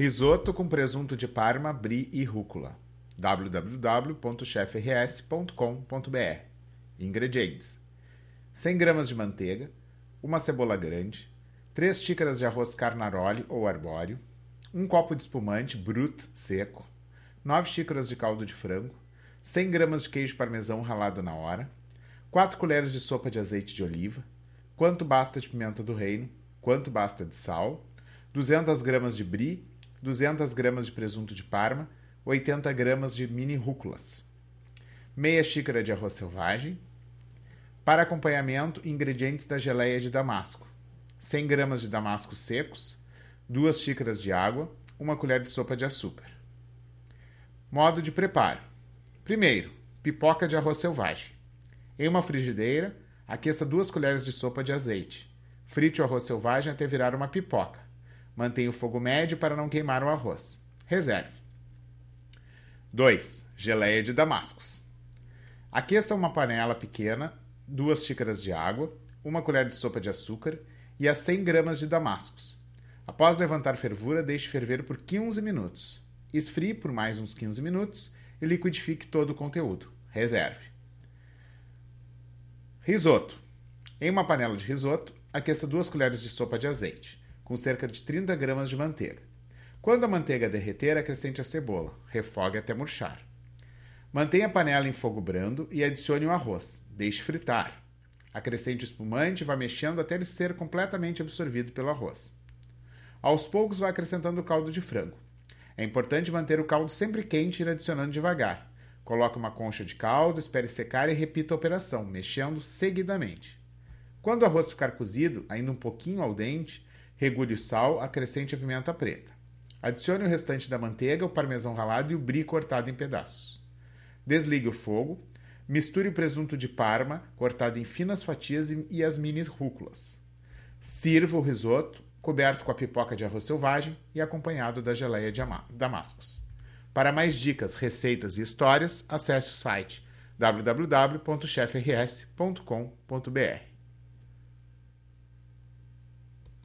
Risoto com presunto de Parma, brie e rúcula. www.chefrs.com.br Ingredientes: 100 gramas de manteiga, uma cebola grande, 3 xícaras de arroz carnaroli ou arbóreo, um copo de espumante brut seco, 9 xícaras de caldo de frango, 100 gramas de queijo parmesão ralado na hora, 4 colheres de sopa de azeite de oliva, quanto basta de pimenta do reino, quanto basta de sal, 200 gramas de brie, 200 gramas de presunto de parma, 80 gramas de mini rúculas, meia xícara de arroz selvagem. Para acompanhamento, ingredientes da geleia de damasco: 100 gramas de damascos secos, 2 xícaras de água, uma colher de sopa de açúcar. Modo de preparo: primeiro, pipoca de arroz selvagem. Em uma frigideira, aqueça 2 colheres de sopa de azeite. Frite o arroz selvagem até virar uma pipoca. Mantenha o fogo médio para não queimar o arroz. Reserve. 2. Geleia de damascos. Aqueça uma panela pequena, 2 xícaras de água, uma colher de sopa de açúcar e as 100 gramas de damascos. Após levantar fervura, deixe ferver por 15 minutos. Esfrie por mais uns 15 minutos e liquidifique todo o conteúdo. Reserve. Risoto. Em uma panela de risoto, aqueça 2 colheres de sopa de azeite, com cerca de 30 gramas de manteiga. Quando a manteiga derreter, acrescente a cebola. Refogue até murchar. Mantenha a panela em fogo brando e adicione o arroz. Deixe fritar. Acrescente o espumante e vá mexendo até ele ser completamente absorvido pelo arroz. Aos poucos, vá acrescentando o caldo de frango. É importante manter o caldo sempre quente e ir adicionando devagar. Coloque uma concha de caldo, espere secar e repita a operação, mexendo seguidamente. Quando o arroz ficar cozido, ainda um pouquinho al dente, regule o sal, acrescente a pimenta preta. Adicione o restante da manteiga, o parmesão ralado e o brie cortado em pedaços. Desligue o fogo, misture o presunto de parma, cortado em finas fatias e as mini rúculas. Sirva o risoto, coberto com a pipoca de arroz selvagem e acompanhado da geleia de damascos. Para mais dicas, receitas e histórias, acesse o site www.chefrs.com.br.